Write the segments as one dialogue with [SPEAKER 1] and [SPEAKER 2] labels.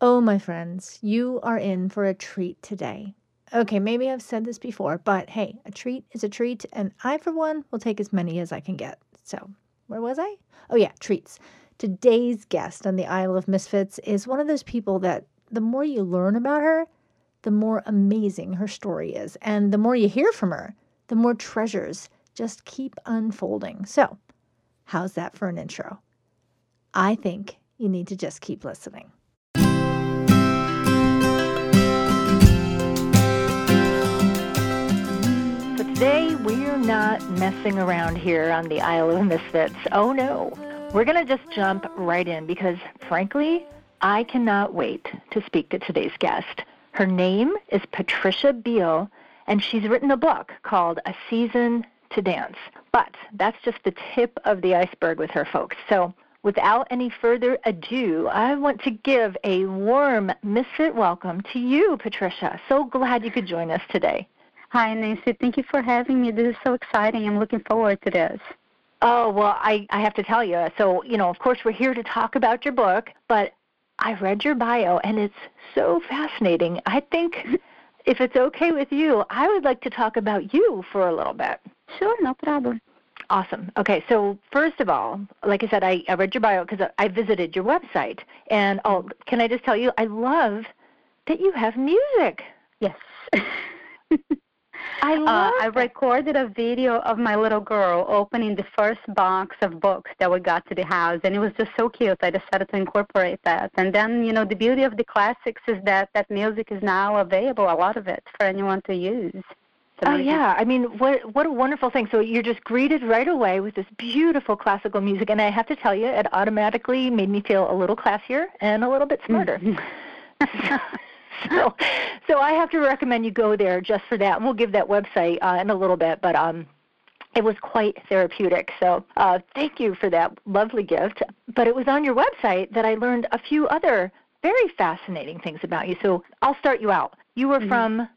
[SPEAKER 1] Oh, my friends, you are in for a treat today. Okay, maybe I've said this before, but hey, a treat is a treat, and I, for one, will take as many as I can get. So, where was I? Oh, yeah, treats. Today's guest on the Isle of Misfits is one of those people that the more you learn about her, the more amazing her story is. And the more you hear from her, the more treasures just keep unfolding. So, how's that for an intro? I think you need to just keep listening. Today, we're not messing around here on the Isle of Misfits. Oh no. We're going to just jump right in because, frankly, I cannot wait to speak to today's guest. Her name is Patricia Beal, and she's written a book called A Season to Dance. But that's just the tip of the iceberg with her, folks. So, without any further ado, I want to give a warm Misfit welcome to you, Patricia. So glad you could join us today.
[SPEAKER 2] Hi, Nancy. Thank you for having me. This is so exciting. I'm looking forward to this.
[SPEAKER 1] Oh, well, I, I have to tell you. So, you know, of course, we're here to talk about your book, but I read your bio and it's so fascinating. I think if it's okay with you, I would like to talk about you for a little bit.
[SPEAKER 2] Sure, no problem.
[SPEAKER 1] Awesome. Okay, so first of all, like I said, I, I read your bio because I visited your website. And oh, can I just tell you, I love that you have music.
[SPEAKER 2] Yes.
[SPEAKER 1] I love.
[SPEAKER 2] Uh, I recorded a video of my little girl opening the first box of books that we got to the house, and it was just so cute. I decided to incorporate that. And then, you know, the beauty of the classics is that that music is now available, a lot of it, for anyone to use.
[SPEAKER 1] oh yeah, I mean, what what a wonderful thing! So you're just greeted right away with this beautiful classical music, and I have to tell you, it automatically made me feel a little classier and a little bit smarter. so, so I have to recommend you go there just for that. And we'll give that website uh, in a little bit, but um, it was quite therapeutic. So uh, thank you for that lovely gift. But it was on your website that I learned a few other very fascinating things about you. So I'll start you out. You were mm-hmm. from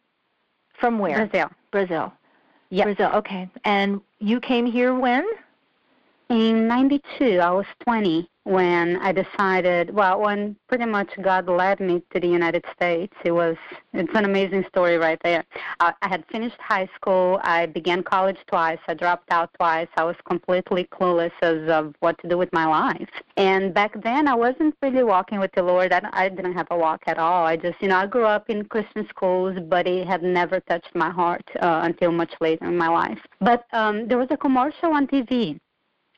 [SPEAKER 1] from where?
[SPEAKER 2] Brazil.
[SPEAKER 1] Brazil.
[SPEAKER 2] Yeah.
[SPEAKER 1] Brazil. Okay. And you came here when?
[SPEAKER 2] In 92, I was 20 when I decided, well, when pretty much God led me to the United States, it was, it's an amazing story right there. I, I had finished high school. I began college twice. I dropped out twice. I was completely clueless as of what to do with my life. And back then, I wasn't really walking with the Lord. I, I didn't have a walk at all. I just, you know, I grew up in Christian schools, but it had never touched my heart uh, until much later in my life. But um, there was a commercial on TV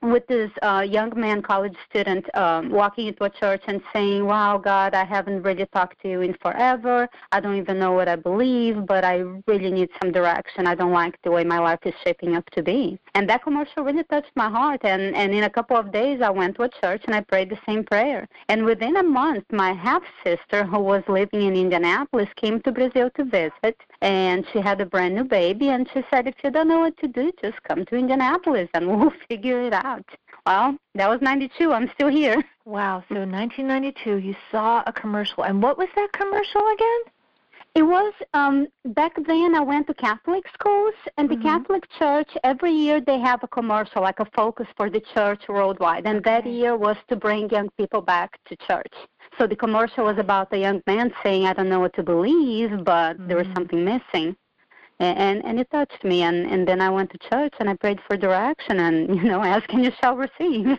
[SPEAKER 2] with this uh, young man, college student, um, walking into a church and saying, Wow, God, I haven't really talked to you in forever. I don't even know what I believe, but I really need some direction. I don't like the way my life is shaping up to be. And that commercial really touched my heart. And, and in a couple of days, I went to a church and I prayed the same prayer. And within a month, my half sister, who was living in Indianapolis, came to Brazil to visit. And she had a brand new baby. And she said, If you don't know what to do, just come to Indianapolis and we'll figure it out out. Well, that was 92. I'm still here.
[SPEAKER 1] Wow. So 1992, you saw a commercial. And what was that commercial again?
[SPEAKER 2] It was um, back then. I went to Catholic schools, and the mm-hmm. Catholic Church every year they have a commercial, like a focus for the church worldwide. And that year was to bring young people back to church. So the commercial was about a young man saying, "I don't know what to believe, but mm-hmm. there was mm-hmm. something missing." And and it touched me and and then i went to church and i prayed for direction and you know ask and you shall receive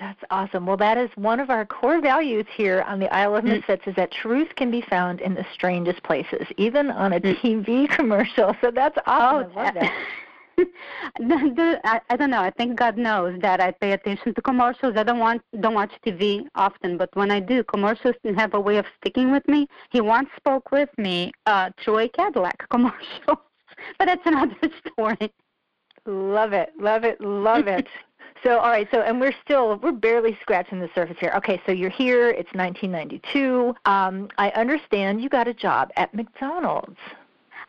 [SPEAKER 1] that's awesome. Well, that is one of our core values here on the Isle of mm. Misfits is that truth can be found in the strangest places, even on a mm. TV commercial. So that's awesome. Oh, I love
[SPEAKER 2] that. I, I don't know. I think God knows that I pay attention to commercials. I don't want don't watch TV often, but when I do, commercials have a way of sticking with me. He once spoke with me uh, through a Cadillac commercial but that's another story.
[SPEAKER 1] Love it, love it, love it. so, all right, so and we're still we're barely scratching the surface here. Okay, so you're here. It's 1992. Um, I understand you got a job at McDonald's.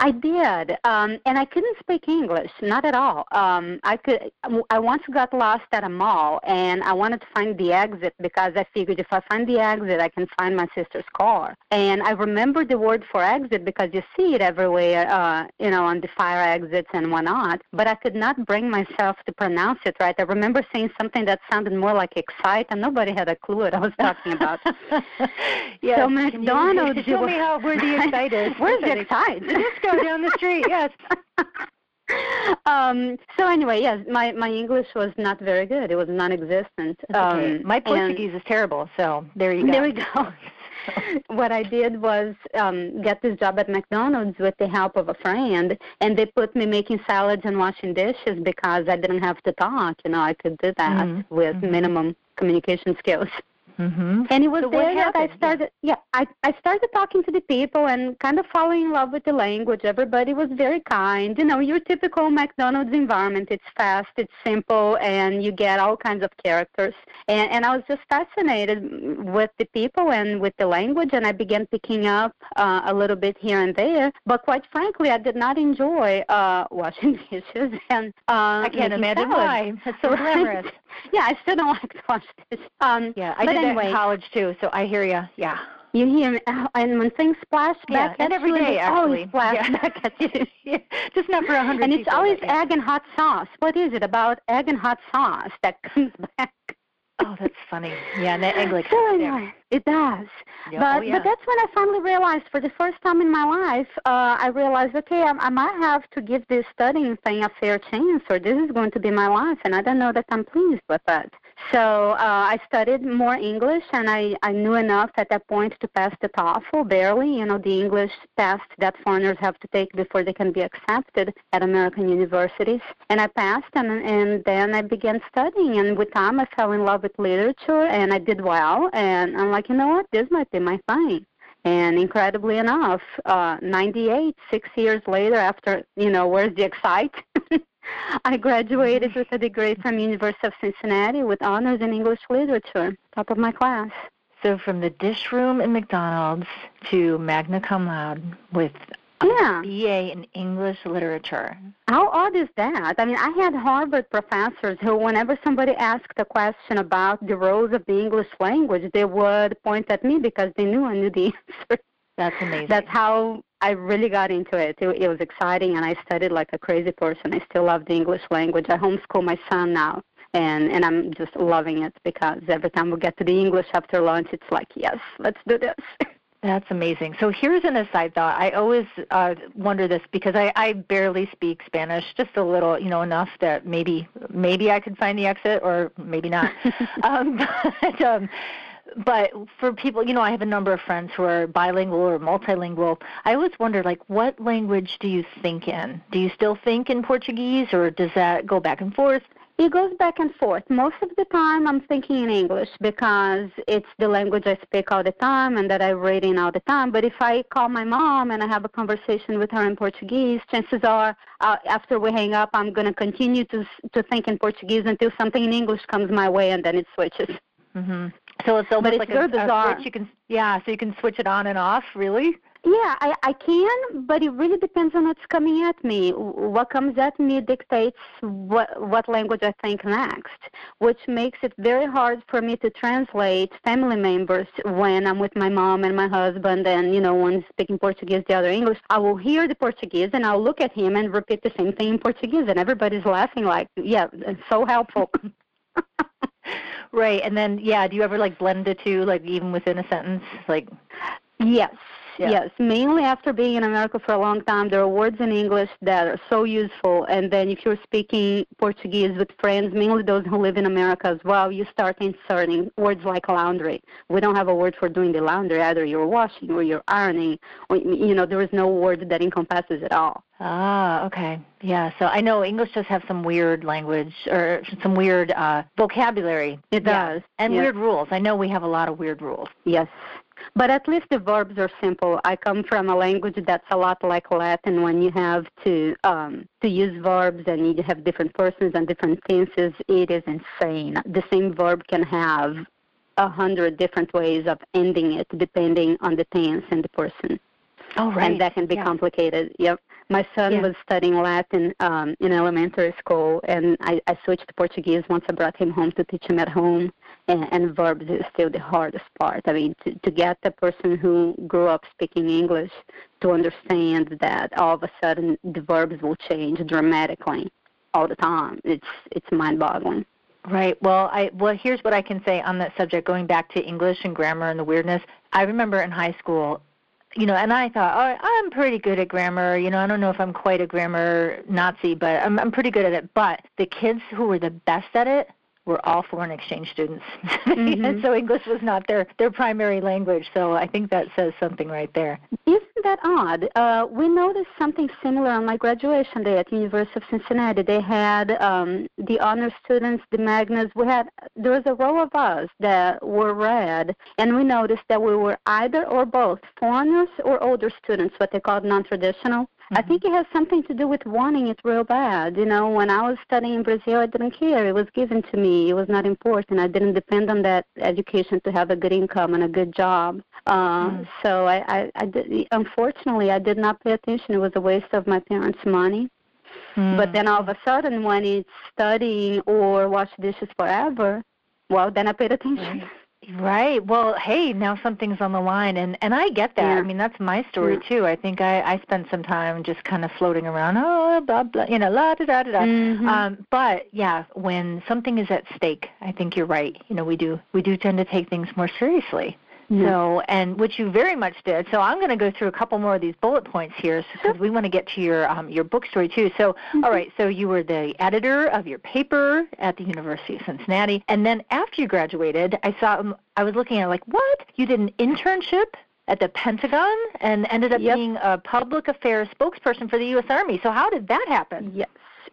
[SPEAKER 2] I did, um, and I couldn't speak English, not at all. Um, I could. I once got lost at a mall, and I wanted to find the exit because I figured if I find the exit, I can find my sister's car. And I remember the word for exit because you see it everywhere, uh, you know, on the fire exits and whatnot. But I could not bring myself to pronounce it right. I remember saying something that sounded more like excite, and nobody had a clue what I was talking about.
[SPEAKER 1] yes.
[SPEAKER 2] So McDonald's.
[SPEAKER 1] Show me how where the excite is.
[SPEAKER 2] Where's the excite?
[SPEAKER 1] Down the street. Yes.
[SPEAKER 2] um, so anyway, yes, my my English was not very good. It was non-existent.
[SPEAKER 1] Okay.
[SPEAKER 2] Um,
[SPEAKER 1] my Portuguese is terrible. So there you go.
[SPEAKER 2] There we go. what I did was um, get this job at McDonald's with the help of a friend, and they put me making salads and washing dishes because I didn't have to talk. You know, I could do that
[SPEAKER 1] mm-hmm.
[SPEAKER 2] with
[SPEAKER 1] mm-hmm.
[SPEAKER 2] minimum communication skills.
[SPEAKER 1] Mm-hmm.
[SPEAKER 2] And it was
[SPEAKER 1] so
[SPEAKER 2] there that? I started. Yeah. I I started talking to the people and kind of falling in love with the language. Everybody was very kind. You know, your typical McDonald's environment. It's fast, it's simple, and you get all kinds of characters. And and I was just fascinated with the people and with the language, and I began picking up uh, a little bit here and there. But quite frankly, I did not enjoy uh, washing dishes and uh,
[SPEAKER 1] I can't imagine
[SPEAKER 2] salads.
[SPEAKER 1] why. It's so glamorous.
[SPEAKER 2] yeah, I still don't like to wash dishes. Um,
[SPEAKER 1] yeah, I did
[SPEAKER 2] anyway,
[SPEAKER 1] in college too, so I hear you. Yeah.
[SPEAKER 2] You hear me, oh, and when things splash
[SPEAKER 1] Yeah,
[SPEAKER 2] back
[SPEAKER 1] and
[SPEAKER 2] at
[SPEAKER 1] every
[SPEAKER 2] you,
[SPEAKER 1] day, actually.
[SPEAKER 2] always splash
[SPEAKER 1] Yeah.
[SPEAKER 2] back at you.
[SPEAKER 1] yeah. Just not for a hundred
[SPEAKER 2] and it's always
[SPEAKER 1] but yeah.
[SPEAKER 2] egg and hot sauce. What is it about egg and hot sauce that comes back?
[SPEAKER 1] Oh, that's funny. Yeah, and that egg like
[SPEAKER 2] So
[SPEAKER 1] yeah.
[SPEAKER 2] anyway, it does.
[SPEAKER 1] Yeah,
[SPEAKER 2] But
[SPEAKER 1] oh, yeah.
[SPEAKER 2] but that's when I finally realized, for the first time in my life, uh, I realized, okay, I, I might have to give this studying thing a fair chance, or this is going to be my life, and I don't know that I'm pleased with that. So uh, I studied more English, and I, I knew enough at that point to pass the TOEFL, barely, you know, the English test that foreigners have to take before they can be accepted at American universities. And I passed, and, and then I began studying, and with time I fell in love with literature, and I did well, and I'm like, you know what, this might be my thing. And incredibly enough, uh, 98, six years later, after, you know, where's the excite? I graduated with a degree from University of Cincinnati with honors in English literature, top of my class.
[SPEAKER 1] So from the dish room in McDonald's to magna cum laude with
[SPEAKER 2] Yeah.
[SPEAKER 1] BA in English literature.
[SPEAKER 2] How odd is that? I mean, I had Harvard professors who, whenever somebody asked a question about the roles of the English language, they would point at me because they knew I knew the answer.
[SPEAKER 1] That's amazing.
[SPEAKER 2] That's how I really got into it. it. It was exciting, and I studied like a crazy person. I still love the English language. I homeschool my son now, and and I'm just loving it because every time we get to the English after lunch, it's like, yes, let's do this.
[SPEAKER 1] That's amazing. So here's an aside thought. I always uh, wonder this because I, I barely speak Spanish, just a little, you know, enough that maybe maybe I could find the exit or maybe not. um, but, um, but for people, you know, I have a number of friends who are bilingual or multilingual. I always wonder, like, what language do you think in? Do you still think in Portuguese, or does that go back and forth?
[SPEAKER 2] It goes back and forth. Most of the time, I'm thinking in English because it's the language I speak all the time and that I read in all the time. But if I call my mom and I have a conversation with her in Portuguese, chances are uh, after we hang up, I'm going to continue to to think in Portuguese until something in English comes my way, and then it switches.
[SPEAKER 1] hmm So it's almost
[SPEAKER 2] But it's
[SPEAKER 1] like
[SPEAKER 2] very
[SPEAKER 1] a, a switch. You can, yeah, so you can switch it on and off. Really?
[SPEAKER 2] Yeah, I, I can, but it really depends on what's coming at me. What comes at me dictates what what language I think next, which makes it very hard for me to translate family members when I'm with my mom and my husband, and you know, one's speaking Portuguese, the other English. I will hear the Portuguese and I'll look at him and repeat the same thing in Portuguese, and everybody's laughing like, yeah, it's so helpful.
[SPEAKER 1] Right, and then yeah, do you ever like blend the two, like even within a sentence, like?
[SPEAKER 2] Yes,
[SPEAKER 1] Yeah.
[SPEAKER 2] yes. Mainly after being in America for a long time, there are words in English that are so useful. And then if you're speaking Portuguese with friends, mainly those who live in America as well, you start inserting words like laundry. We don't have a word for doing the laundry. Either you're washing or you're ironing. Or, you know, there is no word that encompasses it all.
[SPEAKER 1] Ah, okay. Yeah, so I know English does have some weird language or some weird uh vocabulary.
[SPEAKER 2] It
[SPEAKER 1] Yeah.
[SPEAKER 2] does.
[SPEAKER 1] And
[SPEAKER 2] yes.
[SPEAKER 1] weird rules. I know we have a lot of weird rules.
[SPEAKER 2] Yes. But at least the verbs are simple. I come from a language that's a lot like Latin when you have to um, to use verbs and you have different persons and different tenses. It is insane. The same verb can have a hundred different ways of ending it depending on the tense and the person.
[SPEAKER 1] Oh, right.
[SPEAKER 2] And that can be
[SPEAKER 1] yeah.
[SPEAKER 2] complicated. Yep. My son
[SPEAKER 1] Yeah.
[SPEAKER 2] was studying Latin um, in elementary school, and I, I switched to Portuguese once I brought him home to teach him at home. And, and verbs is still the hardest part. I mean, to, to get the person who grew up speaking English to understand that all of a sudden the verbs will change dramatically all the time. It's it's mind-boggling.
[SPEAKER 1] Right. Well, I well here's what I can say on that subject. Going back to English and grammar and the weirdness, I remember in high school, you know, and I thought, oh, I'm pretty good at grammar. You know, I don't know if I'm quite a grammar Nazi, but I'm I'm pretty good at it. But the kids who were the best at it were all foreign exchange students,
[SPEAKER 2] Mhm.
[SPEAKER 1] and so English was not their their primary language. So I think that says something right there.
[SPEAKER 2] Isn't that odd? Uh, we noticed something similar on my graduation day at the University of Cincinnati. They had um, the honor students, the Magnus. We had there was a row of us that were red, and we noticed that we were either or both foreigners or older students, what they called non-traditional. I think it has something to do with wanting it real bad. You know, when I was studying in Brazil, I didn't care. It was given to me. It was not important. I didn't depend on that education to have a good income and a good job. Uh,
[SPEAKER 1] Mm.
[SPEAKER 2] So I, I, I did, unfortunately, I did not pay attention. It was a waste of my parents' money. But
[SPEAKER 1] Mm.
[SPEAKER 2] then all of a sudden, when it's studying or wash dishes forever, well, then I paid attention.
[SPEAKER 1] Right. Right. Well, hey, now something's on the line, and and I get that. I mean, that's my story
[SPEAKER 2] Yeah.
[SPEAKER 1] too. I think I I spent some time just kind of floating around. Oh, blah blah. You know, la da da da da.
[SPEAKER 2] Mhm.
[SPEAKER 1] Um, but yeah, when something is at stake, I think you're right. You know, we do we do tend to take things more seriously.
[SPEAKER 2] Yeah.
[SPEAKER 1] So, and which you very much did. So, I'm going to go through a couple more of these bullet points here because we want to get to your um, your book story too. So,
[SPEAKER 2] Mhm.
[SPEAKER 1] all right. So, you were the editor of your paper at the University of Cincinnati, and then after you graduated, I saw um, I was looking at like what you did an internship at the Pentagon and ended up
[SPEAKER 2] Yep.
[SPEAKER 1] being a public affairs spokesperson for the U.S. Army. So, how did that happen?
[SPEAKER 2] Yes.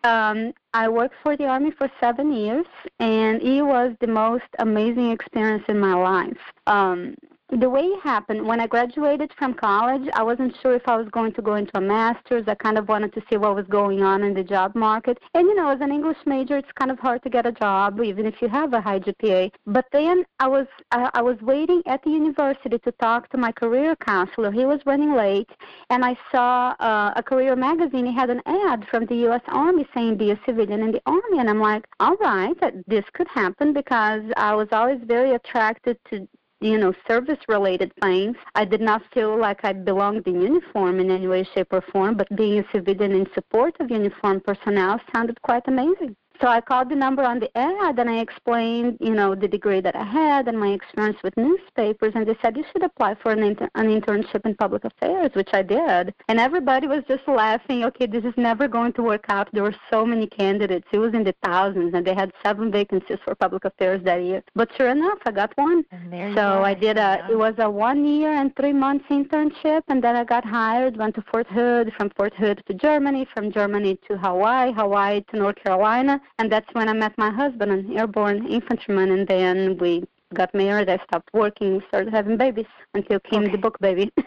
[SPEAKER 2] Um, I worked for the Army for seven years, and it was the most amazing experience in my life. Um, the way it happened, when I graduated from college, I wasn't sure if I was going to go into a master's. I kind of wanted to see what was going on in the job market. And, you know, as an English major, it's kind of hard to get a job, even if you have a high GPA. But then I was, I, I was waiting at the university to talk to my career counselor. He was running late, and I saw uh, a career magazine. It had an ad from the U.S. Army saying be a civilian in the Army, and I'm like, all right, this could happen because I was always very attracted to you know, service related things. I did not feel like I belonged in uniform in any way, shape, or form, but being a civilian in support of uniformed personnel sounded quite amazing. So I called the number on the ad and I explained, you know, the degree that I had and my experience with newspapers. And they said you should apply for an, inter- an internship in public affairs, which I did. And everybody was just laughing. Okay, this is never going to work out. There were so many candidates. It was in the thousands, and they had seven vacancies for public affairs that year. But sure enough, I got one.
[SPEAKER 1] And there you
[SPEAKER 2] So. I did a. It was a one year and three months internship, and then I got hired. Went to Fort Hood, from Fort Hood to Germany, from Germany to Hawaii, Hawaii to North Carolina, and that's when I met my husband, an airborne infantryman, and then we got married. I stopped working, started having babies until came
[SPEAKER 1] Okay.
[SPEAKER 2] the book baby.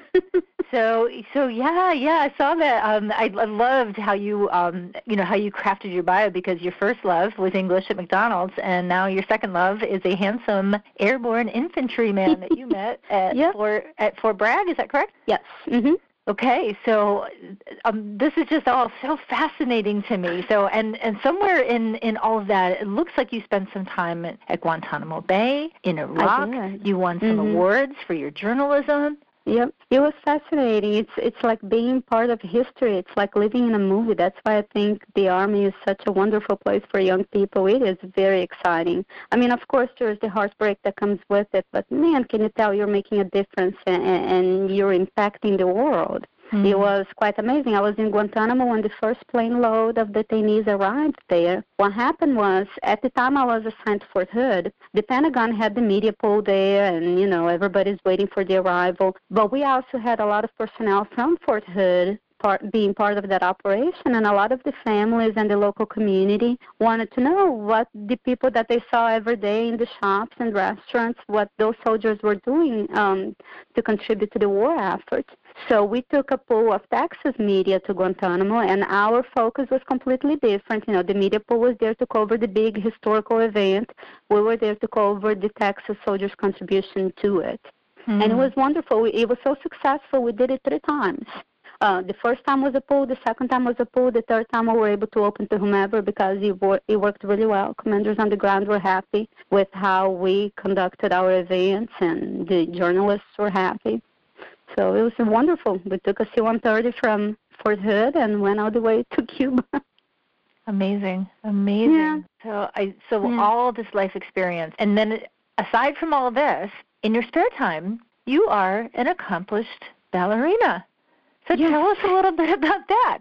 [SPEAKER 1] So, so yeah, yeah, I saw that. Um, I, I loved how you, um, you know, how you crafted your bio because your first love was English at McDonald's, and now your second love is a handsome airborne infantryman that you met at
[SPEAKER 2] Yep.
[SPEAKER 1] Fort at Fort Bragg. Is that correct?
[SPEAKER 2] yes. Mhm.
[SPEAKER 1] Okay, so um, this is just all so fascinating to me. So, and and somewhere in in all of that, it looks like you spent some time at, at Guantanamo Bay in Iraq. You won some
[SPEAKER 2] Mhm.
[SPEAKER 1] awards for your journalism.
[SPEAKER 2] Yep, it was fascinating. It's it's like being part of history. It's like living in a movie. That's why I think the army is such a wonderful place for young people. It is very exciting. I mean, of course, there's the heartbreak that comes with it, but man, can you tell you're making a difference and, and you're impacting the world?
[SPEAKER 1] Mm-hmm.
[SPEAKER 2] It was quite amazing. I was in Guantanamo when the first plane load of detainees arrived there. What happened was, at the time I was assigned to Fort Hood, the Pentagon had the media pool there, and you know everybody's waiting for the arrival. But we also had a lot of personnel from Fort Hood part being part of that operation and a lot of the families and the local community wanted to know what the people that they saw every day in the shops and restaurants what those soldiers were doing um, to contribute to the war effort so we took a pool of Texas media to Guantanamo, and our focus was completely different. You know, the media pool was there to cover the big historical event. We were there to cover the Texas soldiers' contribution to it.
[SPEAKER 1] Mm-hmm.
[SPEAKER 2] And it was wonderful. It was so successful. We did it three times. Uh, the first time was a pool, the second time was a pool, the third time we were able to open to whomever because it, wor- it worked really well. Commanders on the ground were happy with how we conducted our events, and the journalists were happy. So it was wonderful. We took a C-130 from Fort Hood and went all the way to Cuba.
[SPEAKER 1] Amazing, amazing.
[SPEAKER 2] Yeah.
[SPEAKER 1] So I so
[SPEAKER 2] Yeah.
[SPEAKER 1] all this life experience, and then aside from all of this, in your spare time, you are an accomplished ballerina. So
[SPEAKER 2] Yes.
[SPEAKER 1] tell us a little bit about that.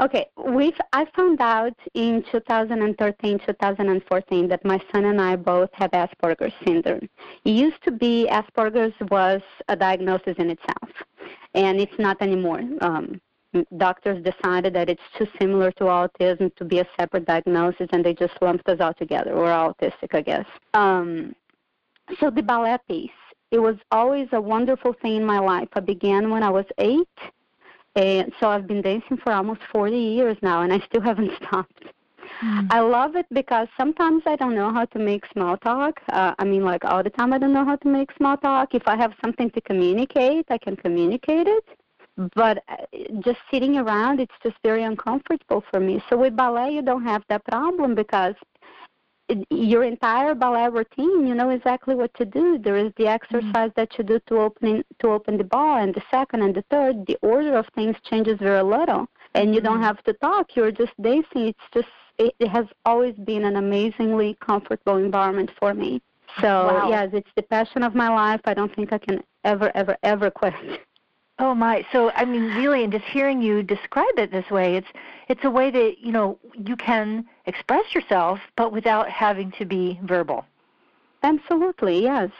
[SPEAKER 2] Okay, we've I found out in 2013, 2014 that my son and I both have Asperger's syndrome. It used to be Asperger's was a diagnosis in itself, and it's not anymore. Um, doctors decided that it's too similar to autism to be a separate diagnosis, and they just lumped us all together. We're autistic, I guess. Um, so the ballet piece, it was always a wonderful thing in my life. I began when I was eight and so I've been dancing for almost 40 years now, and I still haven't stopped. I love it because sometimes I don't know how to make small talk. Uh, I mean, like all the time, I don't know how to make small talk. If I have something to communicate, I can communicate it. But uh, just sitting around, it's just very uncomfortable for me. So with ballet, you don't have that problem because your entire ballet routine, you know exactly what to do. There is the mm-hmm. exercise that you do to open to open the ball, and the second and the third. The order of things changes very little, and you don't mm-hmm. have to talk. You're just dancing. It's just it, it has always been an amazingly comfortable environment for me. So
[SPEAKER 1] Wow.
[SPEAKER 2] yes, it's the passion of my life. I don't think I can ever, ever, ever quit.
[SPEAKER 1] Oh my! So I mean, really, and just hearing you describe it this way, it's it's a way that you know you can express yourself, but without having to be verbal.
[SPEAKER 2] Absolutely, yes.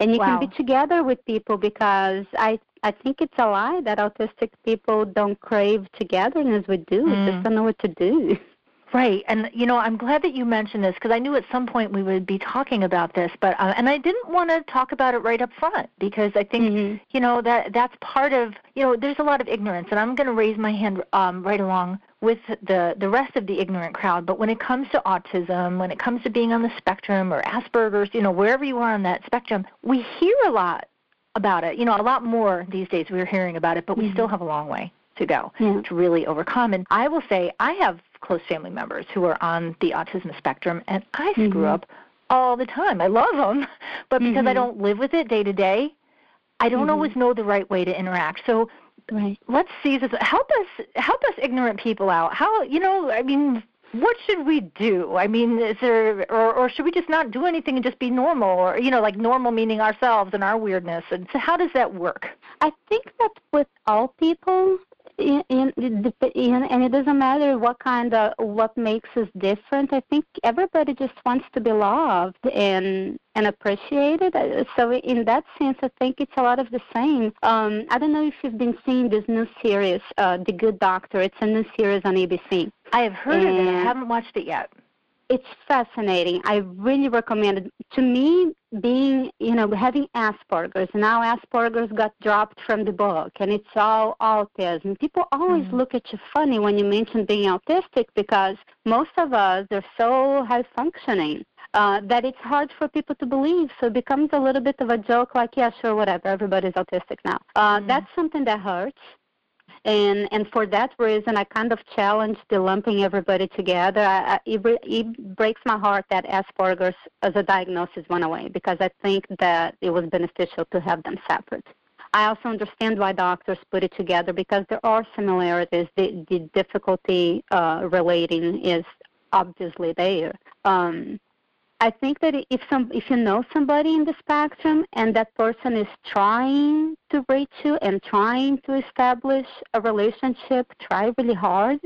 [SPEAKER 2] And you
[SPEAKER 1] Wow.
[SPEAKER 2] can be together with people because I I think it's a lie that autistic people don't crave togetherness. We do. We
[SPEAKER 1] Mm.
[SPEAKER 2] just don't know what to do.
[SPEAKER 1] Right, and you know, I'm glad that you mentioned this because I knew at some point we would be talking about this, but uh, and I didn't want to talk about it right up front because I think
[SPEAKER 2] Mhm.
[SPEAKER 1] you know that that's part of you know there's a lot of ignorance, and I'm going to raise my hand um, right along with the the rest of the ignorant crowd. But when it comes to autism, when it comes to being on the spectrum or Asperger's, you know, wherever you are on that spectrum, we hear a lot about it. You know, a lot more these days we're hearing about it, but we
[SPEAKER 2] Mhm.
[SPEAKER 1] still have a long way to go
[SPEAKER 2] Yeah.
[SPEAKER 1] to really overcome. And I will say, I have close family members who are on the autism spectrum, and I screw
[SPEAKER 2] Mhm.
[SPEAKER 1] up all the time. I love them, but because I
[SPEAKER 2] Mhm.
[SPEAKER 1] don't live with it day to day, I don't
[SPEAKER 2] Mhm.
[SPEAKER 1] always know the right way to interact. So
[SPEAKER 2] Right.
[SPEAKER 1] let's see this. Help us, help us ignorant people out. How you know? I mean. What should we do? I mean, is there, or, or should we just not do anything and just be normal, or you know, like normal meaning ourselves and our weirdness? And so, how does that work?
[SPEAKER 2] I think that with all people, in, in, in, and it doesn't matter what kind of what makes us different. I think everybody just wants to be loved and and appreciated. Uh, So in that sense, I think it's a lot of the same. Um, I don't know if you've been seeing this new series, uh, The Good Doctor. It's a new series on ABC.
[SPEAKER 1] I have heard of it. I haven't watched it yet.
[SPEAKER 2] It's fascinating. I really recommend it. To me, being, you know, having Asperger's, now Asperger's got dropped from the book and it's all autism. People always
[SPEAKER 1] Mhm.
[SPEAKER 2] look at you funny when you mention being autistic because most of us are so high functioning. Uh, that it's hard for people to believe, so it becomes a little bit of a joke, like, yeah, sure, whatever, everybody's autistic now. Uh,
[SPEAKER 1] Mhm.
[SPEAKER 2] That's something that hurts and and for that reason, I kind of challenge the lumping everybody together. I, I, it, it breaks my heart that Asperger's as a diagnosis went away because I think that it was beneficial to have them separate. I also understand why doctors put it together because there are similarities. The, the difficulty uh, relating is obviously there. Um, I think that if some if you know somebody in the spectrum and that person is trying to reach you and trying to establish a relationship, try really hard.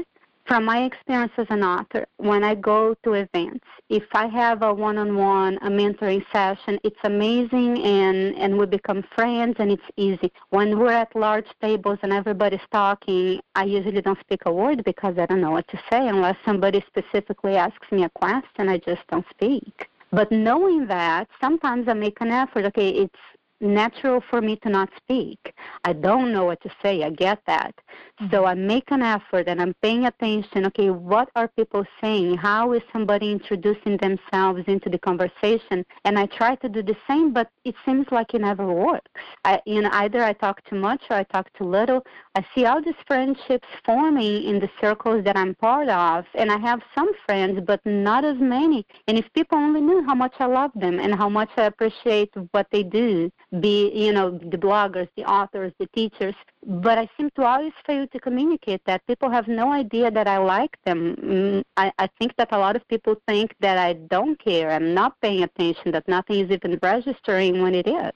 [SPEAKER 2] From my experience as an author, when I go to events, if I have a one-on-one, a mentoring session, it's amazing and, and we become friends and it's easy. When we're at large tables and everybody's talking, I usually don't speak a word because I don't know what to say unless somebody specifically asks me a question. I just don't speak. But knowing that, sometimes I make an effort. Okay, it's natural for me to not speak. I don't know what to say. I get that. Mm-hmm. So I make an effort and I'm paying attention. Okay, what are people saying? How is somebody introducing themselves into the conversation? And I try to do the same, but it seems like it never works. I, you know, either I talk too much or I talk too little. I see all these friendships forming in the circles that I'm part of, and I have some friends, but not as many. And if people only knew how much I love them and how much I appreciate what they do, be you know the bloggers, the authors, the teachers. But I seem to always fail to communicate that. People have no idea that I like them. Mm, I, I think that a lot of people think that I don't care. I'm not paying attention. That nothing is even registering when it is.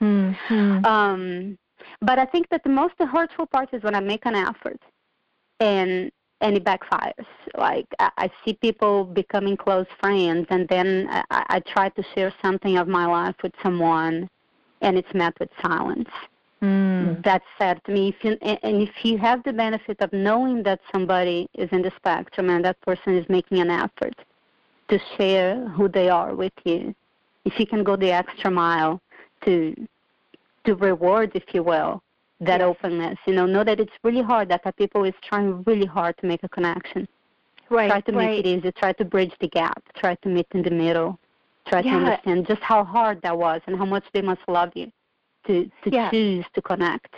[SPEAKER 1] Mm-hmm.
[SPEAKER 2] Um, but I think that the most hurtful part is when I make an effort and and it backfires. Like I, I see people becoming close friends, and then I, I try to share something of my life with someone, and it's met with silence.
[SPEAKER 1] Mm.
[SPEAKER 2] That's sad to me. If you, and if you have the benefit of knowing that somebody is in the spectrum and that person is making an effort to share who they are with you, if you can go the extra mile to to reward, if you will, that yes. openness. You know, know that it's really hard. That people is trying really hard to make a connection.
[SPEAKER 1] Right.
[SPEAKER 2] Try to
[SPEAKER 1] right.
[SPEAKER 2] make it easy. Try to bridge the gap. Try to meet in the middle. Try
[SPEAKER 1] yeah.
[SPEAKER 2] to understand just how hard that was and how much they must love you to to
[SPEAKER 1] yeah.
[SPEAKER 2] choose to connect.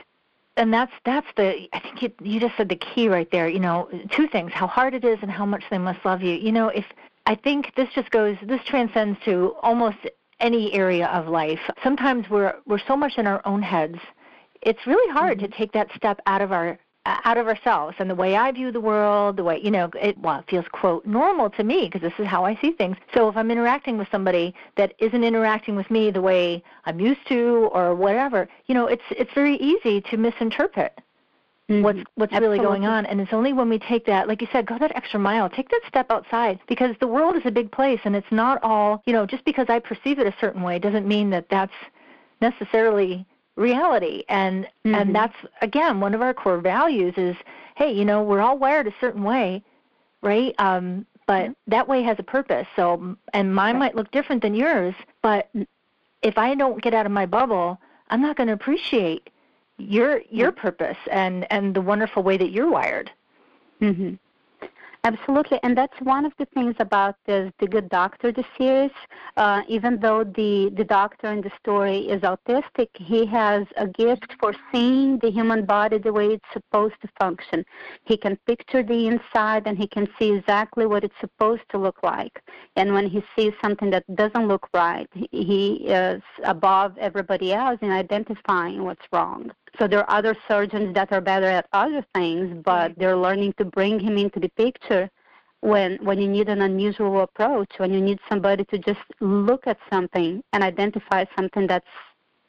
[SPEAKER 1] And that's that's the I think you you just said the key right there. You know, two things: how hard it is and how much they must love you. You know, if I think this just goes this transcends to almost any area of life. Sometimes we're we're so much in our own heads it's really hard mm-hmm. to take that step out of our out of ourselves and the way I view the world, the way you know it well it feels quote normal to me because this is how I see things. So if I'm interacting with somebody that isn't interacting with me the way I'm used to or whatever, you know, it's it's very easy to misinterpret
[SPEAKER 2] mm-hmm.
[SPEAKER 1] what's what's
[SPEAKER 2] Absolutely.
[SPEAKER 1] really going on and it's only when we take that like you said go that extra mile take that step outside because the world is a big place and it's not all you know just because i perceive it a certain way doesn't mean that that's necessarily reality. And
[SPEAKER 2] mm-hmm.
[SPEAKER 1] and that's again one of our core values is hey you know we're all wired a certain way right? Um but mm-hmm. that way has a purpose. So and mine might look different than yours but if i don't get out of my bubble i'm not going to appreciate your your purpose and and the wonderful way that you're wired.
[SPEAKER 2] Mhm Absolutely, and that's one of the things about the, the Good Doctor, the series. Uh, even though the, the doctor in the story is autistic, he has a gift for seeing the human body the way it's supposed to function. He can picture the inside and he can see exactly what it's supposed to look like. And when he sees something that doesn't look right, he is above everybody else in identifying what's wrong. So there are other surgeons that are better at other things, but they're learning to bring him into the picture when when you need an unusual approach, when you need somebody to just look at something and identify something that's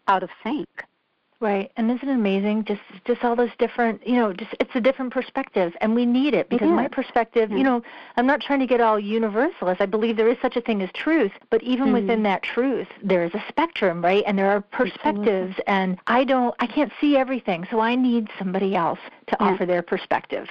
[SPEAKER 2] out of sync.
[SPEAKER 1] Right, and isn't it amazing? Just just all those different, you know, just it's a different perspective, and we need it because my perspective, you know, I'm not trying to get all universalist. I believe there is such a thing as truth, but even
[SPEAKER 2] mm-hmm.
[SPEAKER 1] within that truth, there is a spectrum, right? And there are perspectives, and I don't, I can't see everything, so I need somebody else to
[SPEAKER 2] yeah.
[SPEAKER 1] offer their perspective.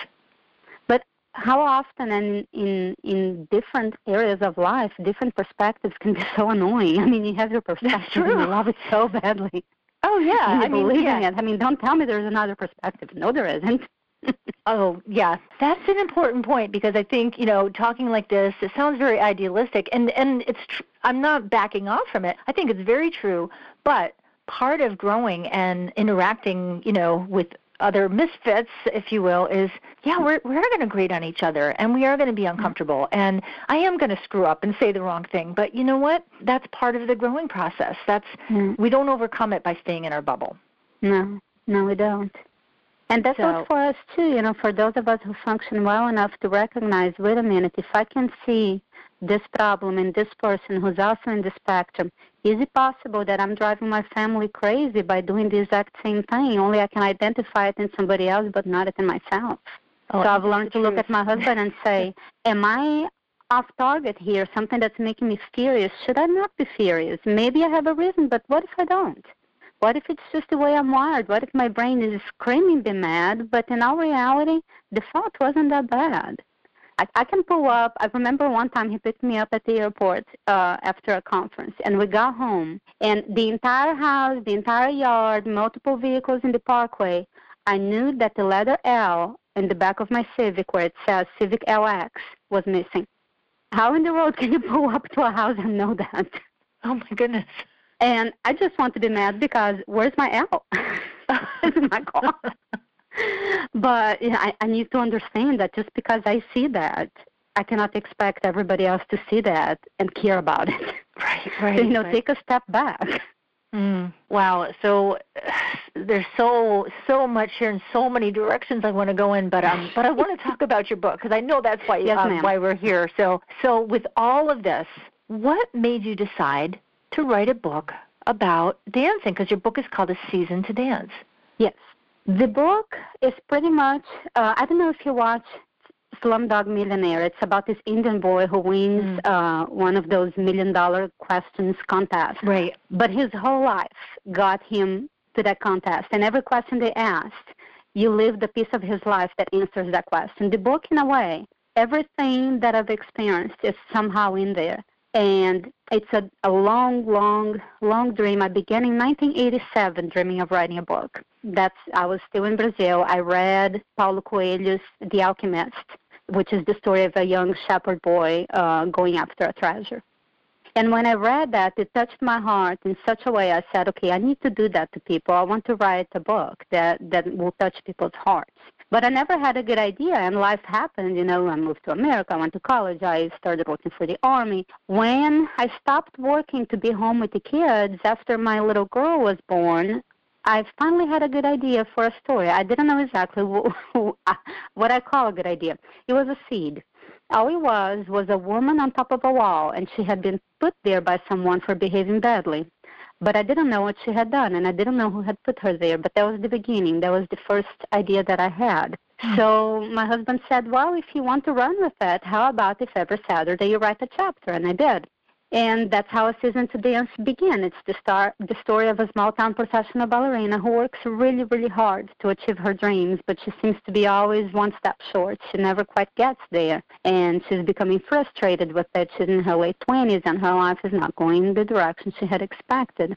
[SPEAKER 2] But how often and in in different areas of life, different perspectives can be so annoying. I mean, you have your perspective and you love it so badly.
[SPEAKER 1] Oh yeah,
[SPEAKER 2] I
[SPEAKER 1] mean,
[SPEAKER 2] believe
[SPEAKER 1] yeah.
[SPEAKER 2] in it. I mean, don't tell me there's another perspective. No, there isn't.
[SPEAKER 1] oh yeah, that's an important point because I think you know talking like this, it sounds very idealistic, and and it's tr- I'm not backing off from it. I think it's very true, but part of growing and interacting, you know, with other misfits, if you will, is yeah, we're we're going to grate on each other, and we are going to be uncomfortable, and I am going to screw up and say the wrong thing. But you know what? That's part of the growing process. That's
[SPEAKER 2] Mm.
[SPEAKER 1] we don't overcome it by staying in our bubble.
[SPEAKER 2] No, no, we don't. And that's
[SPEAKER 1] So-
[SPEAKER 2] goes for us too, you know, for those of us who function well enough to recognize, wait a minute, if I can see this problem in this person who's also in the spectrum, is it possible that I'm driving my family crazy by doing the exact same thing? Only I can identify it in somebody else but not it in myself.
[SPEAKER 1] Oh,
[SPEAKER 2] so I've learned to look at my husband and say, Am I off target here, something that's making me furious? Should I not be furious? Maybe I have a reason, but what if I don't? What if it's just the way I'm wired? What if my brain is screaming be mad, but in all reality, the thought wasn't that bad? I, I can pull up. I remember one time he picked me up at the airport uh, after a conference, and we got home, and the entire house, the entire yard, multiple vehicles in the parkway. I knew that the letter L in the back of my Civic, where it says Civic LX, was missing. How in the world can you pull up to a house and know that?
[SPEAKER 1] Oh my goodness.
[SPEAKER 2] And I just want to be mad because where's my L? it's my car. but yeah, I, I need to understand that just because I see that, I cannot expect everybody else to see that and care about it.
[SPEAKER 1] Right, right.
[SPEAKER 2] So, you know,
[SPEAKER 1] right.
[SPEAKER 2] take a step back.
[SPEAKER 1] Mm, wow. So there's so so much here and so many directions I want to go in, but um, but I want to talk about your book because I know that's why
[SPEAKER 2] yes,
[SPEAKER 1] um, why we're here. So so with all of this, what made you decide to write a book about dancing? Because your book is called A Season to Dance.
[SPEAKER 2] Yes. The book is pretty much, uh, I don't know if you watch Slumdog Millionaire. It's about this Indian boy who wins
[SPEAKER 1] Mm.
[SPEAKER 2] uh, one of those million dollar questions contests.
[SPEAKER 1] Right.
[SPEAKER 2] But his whole life got him to that contest. And every question they asked, you lived a piece of his life that answers that question. The book, in a way, everything that I've experienced is somehow in there. And it's a, a long, long, long dream. I began in 1987 dreaming of writing a book. That's I was still in Brazil. I read Paulo Coelho's The Alchemist, which is the story of a young shepherd boy uh, going after a treasure. And when I read that, it touched my heart in such a way. I said, okay, I need to do that to people. I want to write a book that that will touch people's hearts. But I never had a good idea, and life happened. You know, I moved to America, I went to college, I started working for the Army. When I stopped working to be home with the kids after my little girl was born, I finally had a good idea for a story. I didn't know exactly what I call a good idea. It was a seed. All it was was a woman on top of a wall, and she had been put there by someone for behaving badly. But I didn't know what she had done, and I didn't know who had put her there. But that was the beginning. That was the first idea that I had. Hmm. So my husband said, Well, if you want to run with it, how about if every Saturday you write a chapter? And I did. And that's how a season to dance began. It's the start, the story of a small town professional ballerina who works really, really hard to achieve her dreams, but she seems to be always one step short. She never quite gets there, and she's becoming frustrated with it. She's in her late twenties, and her life is not going the direction she had expected.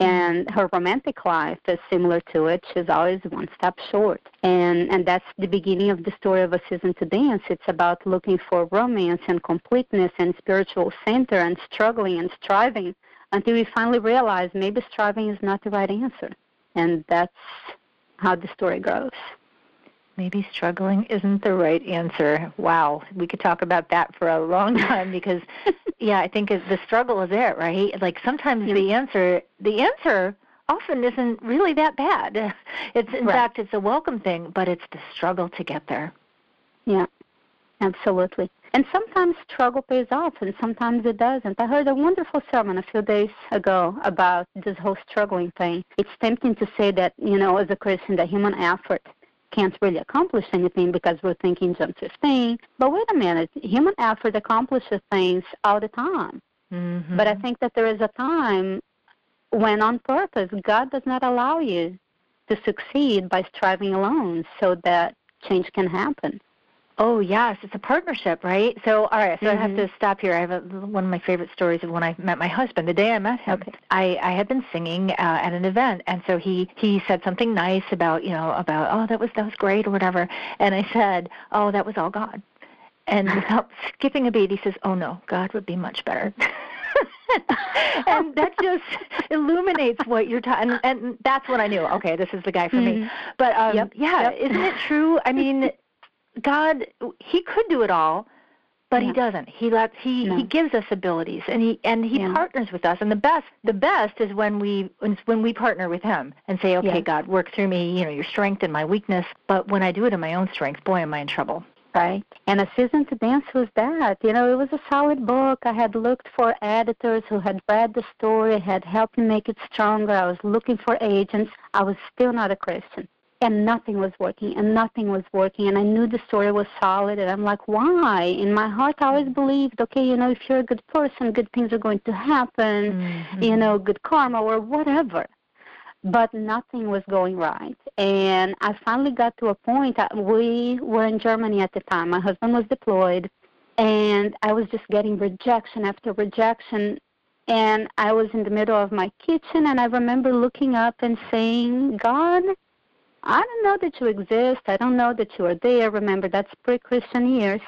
[SPEAKER 2] And her romantic life is similar to it. She's always one step short, and and that's the beginning of the story of a season to dance. It's about looking for romance and completeness and spiritual center and struggling and striving until we finally realize maybe striving is not the right answer. And that's how the story goes.
[SPEAKER 1] Maybe struggling isn't the right answer. Wow, we could talk about that for a long time because, yeah, I think the struggle is there, right? Like sometimes the answer, the answer often isn't really that bad. It's in
[SPEAKER 2] Right.
[SPEAKER 1] fact, it's a welcome thing, but it's the struggle to get there.
[SPEAKER 2] Yeah, absolutely. And sometimes struggle pays off, and sometimes it doesn't. I heard a wonderful sermon a few days ago about this whole struggling thing. It's tempting to say that, you know, as a Christian, that human effort can't really accomplish anything because we're thinking John 15. But wait a minute, human effort accomplishes things all the time.
[SPEAKER 1] Mm-hmm.
[SPEAKER 2] But I think that there is a time when, on purpose, God does not allow you to succeed by striving alone so that change can happen.
[SPEAKER 1] Oh yes, it's a partnership, right? So all right, so I have
[SPEAKER 2] Mhm.
[SPEAKER 1] to stop here. I have a, one of my favorite stories of when I met my husband. The day I met him,
[SPEAKER 2] Okay.
[SPEAKER 1] I I had been singing uh, at an event, and so he he said something nice about you know about oh that was that was great or whatever, and I said oh that was all God, and without skipping a beat, he says oh no, God would be much better. and that just illuminates what you're talking, and, and that's when I knew, okay, this is the guy for me.
[SPEAKER 2] Mhm.
[SPEAKER 1] But um,
[SPEAKER 2] Yep,
[SPEAKER 1] yeah,
[SPEAKER 2] yep.
[SPEAKER 1] isn't it true? I mean, God, He could do it all, but He doesn't. He lets He
[SPEAKER 2] No.
[SPEAKER 1] He gives us abilities, and He and He
[SPEAKER 2] Yeah.
[SPEAKER 1] partners with us. And the best, the best is when we when we partner with Him and say, okay,
[SPEAKER 2] Yeah.
[SPEAKER 1] God, work through me. You know, your strength and my weakness. But when I do it in my own strength, boy, am I in trouble.
[SPEAKER 2] Right? And a season to dance was that. You know, it was a solid book. I had looked for editors who had read the story, had helped me make it stronger. I was looking for agents. I was still not a Christian. And nothing was working, and nothing was working. And I knew the story was solid, and I'm like, why? In my heart, I always believed, okay, you know, if you're a good person, good things are going to happen,
[SPEAKER 1] Mhm.
[SPEAKER 2] you know, good karma or whatever. But nothing was going right. And I finally got to a point. We were in Germany at the time. My husband was deployed, and I was just getting rejection after rejection. And I was in the middle of my kitchen, and I remember looking up and saying, God, I don't know that you exist. I don't know that you are there. Remember, that's pre Christian years.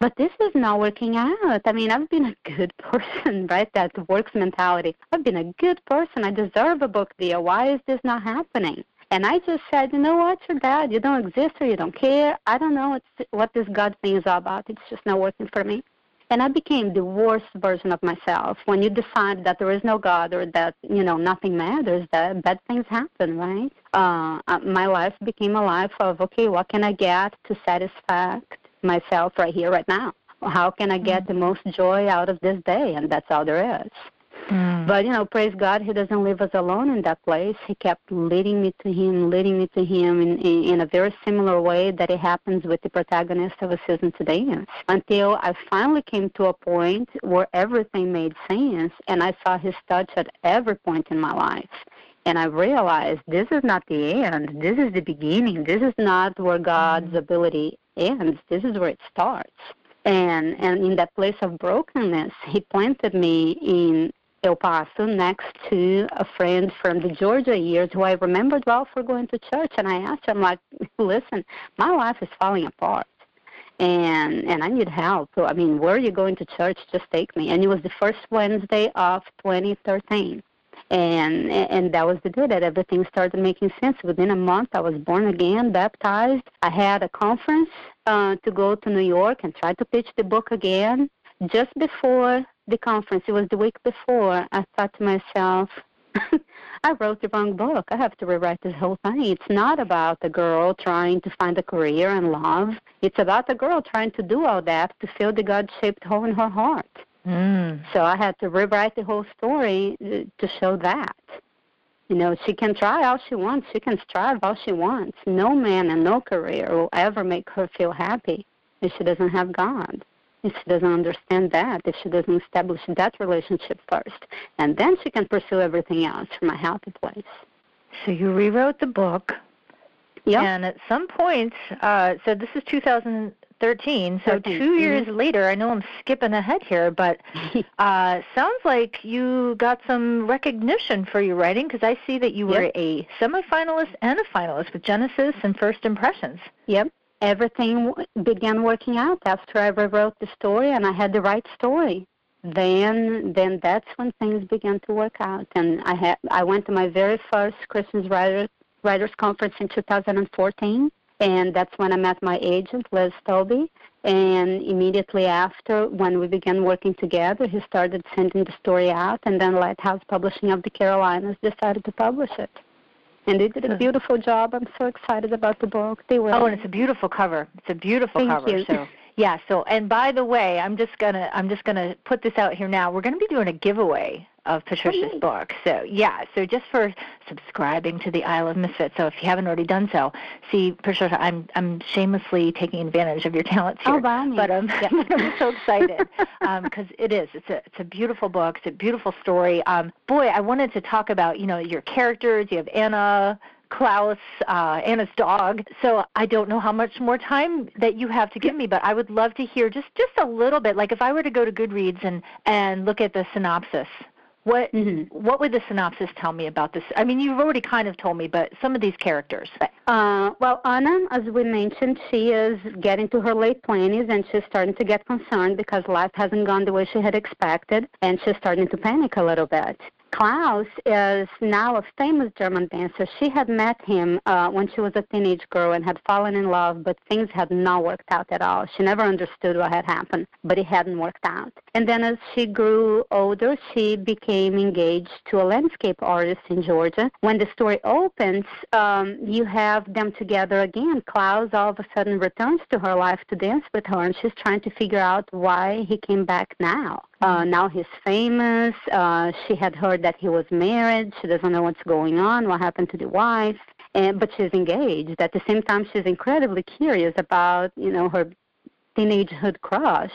[SPEAKER 2] But this is not working out. I mean, I've been a good person, right? That works mentality. I've been a good person. I deserve a book deal. Why is this not happening? And I just said, you know what, your dad, you don't exist or you don't care. I don't know what this God thing is all about. It's just not working for me. And I became the worst version of myself. When you decide that there is no God or that, you know, nothing matters, that bad things happen, right? Uh, uh my life became a life of, okay, what can I get to satisfy myself right here, right now. How can I get mm. the most joy out of this day? And that's all there is. Mm. But you know, praise God, He doesn't leave us alone in that place. He kept leading me to Him, leading me to Him in, in, in a very similar way that it happens with the protagonist of a season to dance. Until I finally came to a point where everything made sense, and I saw His touch at every point in my life. And I realized this is not the end. This is the beginning. This is not where God's mm. ability ends. This is where it starts. And and in that place of brokenness, he planted me in El Paso next to a friend from the Georgia years who I remembered well for going to church. And I asked him, like, listen, my life is falling apart and and I need help. So I mean, where are you going to church? Just take me. And it was the first Wednesday of 2013 and and that was the day that everything started making sense. Within a month, I was born again, baptized. I had a conference uh, to go to New York and try to pitch the book again. Just before the conference, it was the week before, I thought to myself, I wrote the wrong book. I have to rewrite this whole thing. It's not about the girl trying to find a career and love. It's about the girl trying to do all that to fill the God shaped hole in her heart. Mm. So I had to rewrite the whole story to show that. You know, she can try all she wants. She can strive all she wants. No man and no career will ever make her feel happy if she doesn't have God. If she doesn't understand that, if she doesn't establish that relationship first, and then she can pursue everything else from a healthy place.
[SPEAKER 1] So you rewrote the book.
[SPEAKER 2] Yep.
[SPEAKER 1] And at some point, uh, so this is 2000, 13. So 13. 2 mm-hmm. years later, I know I'm skipping ahead here, but uh, sounds like you got some recognition for your writing because I see that you were
[SPEAKER 2] yep.
[SPEAKER 1] a semifinalist and a finalist with Genesis and First Impressions.
[SPEAKER 2] Yep. Everything began working out after I rewrote the story and I had the right story. Then, then that's when things began to work out, and I had I went to my very first Christmas writers writers conference in 2014 and that's when I met my agent, Liz Stobbe. And immediately after, when we began working together, he started sending the story out, and then Lighthouse Publishing of the Carolinas decided to publish it. And they did a beautiful job. I'm so excited about the book. They were.
[SPEAKER 1] Oh, and it's a beautiful cover. It's a beautiful
[SPEAKER 2] Thank
[SPEAKER 1] cover.
[SPEAKER 2] You.
[SPEAKER 1] So yeah. So and by the way, I'm just gonna I'm just gonna put this out here now. We're gonna be doing a giveaway of Patricia's book. So yeah, so just for subscribing to the Isle of Misfits. So if you haven't already done so, see Patricia, I'm I'm shamelessly taking advantage of your talents here.
[SPEAKER 2] Oh, by
[SPEAKER 1] But um,
[SPEAKER 2] yeah.
[SPEAKER 1] I'm so excited because um, it is. It's a it's a beautiful book. It's a beautiful story. Um, boy, I wanted to talk about you know your characters. You have Anna. Klaus, uh, Anna's dog. So I don't know how much more time that you have to give me, but I would love to hear just just a little bit. Like if I were to go to Goodreads and and look at the synopsis what mm-hmm. what would the synopsis tell me about this? I mean, you've already kind of told me, but some of these characters.
[SPEAKER 2] Uh, well, Anna, as we mentioned, she is getting to her late twenties, and she's starting to get concerned because life hasn't gone the way she had expected, and she's starting to panic a little bit. Klaus is now a famous German dancer. She had met him uh, when she was a teenage girl and had fallen in love, but things had not worked out at all. She never understood what had happened, but it hadn't worked out. And then as she grew older, she became engaged to a landscape artist in Georgia. When the story opens, um, you have them together again. Klaus all of a sudden returns to her life to dance with her, and she's trying to figure out why he came back now. Uh, now he's famous. Uh, she had heard that he was married. She doesn't know what's going on, what happened to the wife. And, but she's engaged. At the same time, she's incredibly curious about, you know, her teenagehood crush,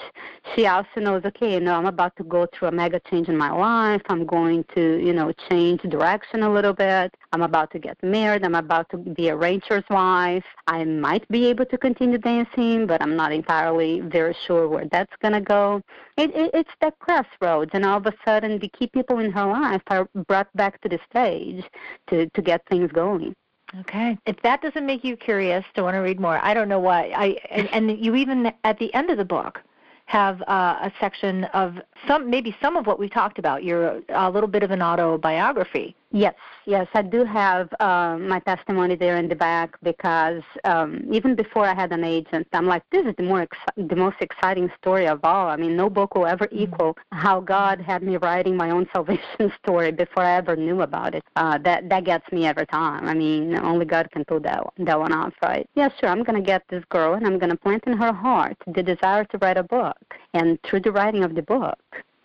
[SPEAKER 2] she also knows, okay, you know, I'm about to go through a mega change in my life. I'm going to, you know, change direction a little bit. I'm about to get married. I'm about to be a rancher's wife. I might be able to continue dancing, but I'm not entirely very sure where that's going to go. It, it, it's that crossroads, and all of a sudden, the key people in her life are brought back to the stage to, to get things going.
[SPEAKER 1] Okay. If that doesn't make you curious to want to read more, I don't know why. I and, and you even at the end of the book have uh, a section of some maybe some of what we talked about. You're a little bit of an autobiography.
[SPEAKER 2] Yes, yes, I do have uh, my testimony there in the back because um, even before I had an agent, I'm like, this is the more exci- the most exciting story of all. I mean, no book will ever mm-hmm. equal how God had me writing my own salvation story before I ever knew about it. Uh, that that gets me every time. I mean, only God can pull that that one off, right? Yeah, sure. I'm gonna get this girl, and I'm gonna plant in her heart the desire to write a book, and through the writing of the book,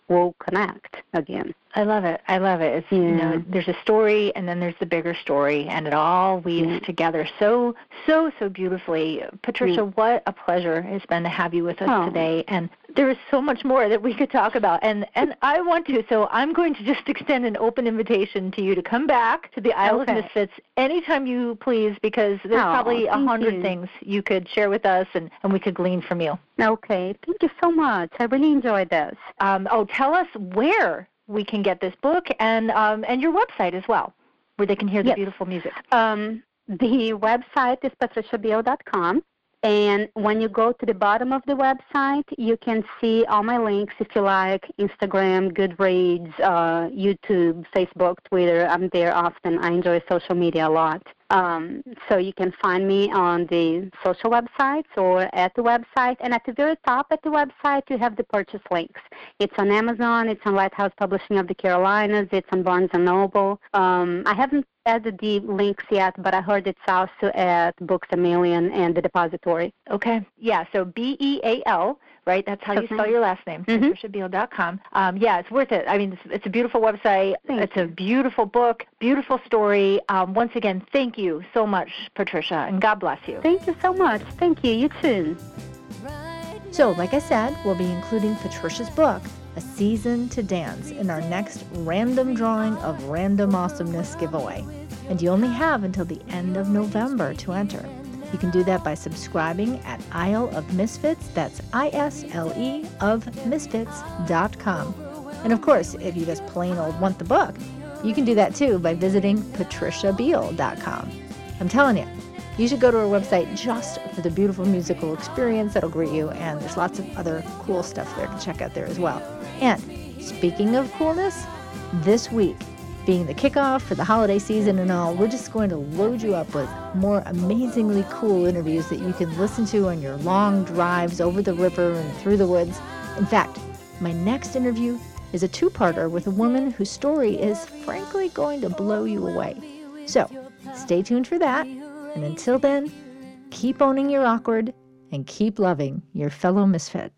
[SPEAKER 2] we'll connect again.
[SPEAKER 1] I love it. I love it. It's yeah. you know, there's a story and then there's the bigger story and it all weaves yeah. together so so so beautifully. Patricia, yeah. what a pleasure it's been to have you with us oh. today and there is so much more that we could talk about and and I want to so I'm going to just extend an open invitation to you to come back to the Isle okay. of Misfits anytime you please because there's oh, probably a hundred things you could share with us and and we could glean from you.
[SPEAKER 2] Okay. Thank you so much. I really enjoyed this.
[SPEAKER 1] Um, oh, tell us where we can get this book and um, and your website as well, where they can hear the
[SPEAKER 2] yes.
[SPEAKER 1] beautiful music.
[SPEAKER 2] Um, the website is patriciabeal.com. And when you go to the bottom of the website, you can see all my links if you like Instagram, Goodreads, uh, YouTube, Facebook, Twitter. I'm there often. I enjoy social media a lot. Um, so you can find me on the social websites or at the website. And at the very top at the website, you have the purchase links. It's on Amazon. It's on Lighthouse Publishing of the Carolinas. It's on Barnes and Noble. Um, I haven't added the links yet, but I heard it's also at Books a Million and the Depository.
[SPEAKER 1] Okay. Yeah. So B E A L right? That's how you spell your last name, mm-hmm. patriciabeal.com. Um, yeah, it's worth it. I mean, it's, it's a beautiful website.
[SPEAKER 2] Thank
[SPEAKER 1] it's
[SPEAKER 2] you.
[SPEAKER 1] a beautiful book, beautiful story. Um, once again, thank you so much, Patricia, and God bless you.
[SPEAKER 2] Thank you so much. Thank you. You too.
[SPEAKER 3] So, like I said, we'll be including Patricia's book, A Season to Dance, in our next random drawing of Random Awesomeness giveaway. And you only have until the end of November to enter. You can do that by subscribing at Isle of Misfits. That's I S L E of Misfits.com. And of course, if you just plain old want the book, you can do that too by visiting patriciabeal.com. I'm telling you, you should go to our website just for the beautiful musical experience that'll greet you, and there's lots of other cool stuff there to check out there as well. And speaking of coolness, this week being the kickoff for the holiday season and all, we're just going to load you up with more amazingly cool interviews that you can listen to on your long drives over the river and through the woods. In fact, my next interview is a two parter with a woman whose story is frankly going to blow you away. So stay tuned for that. And until then, keep owning your awkward and keep loving your fellow misfit.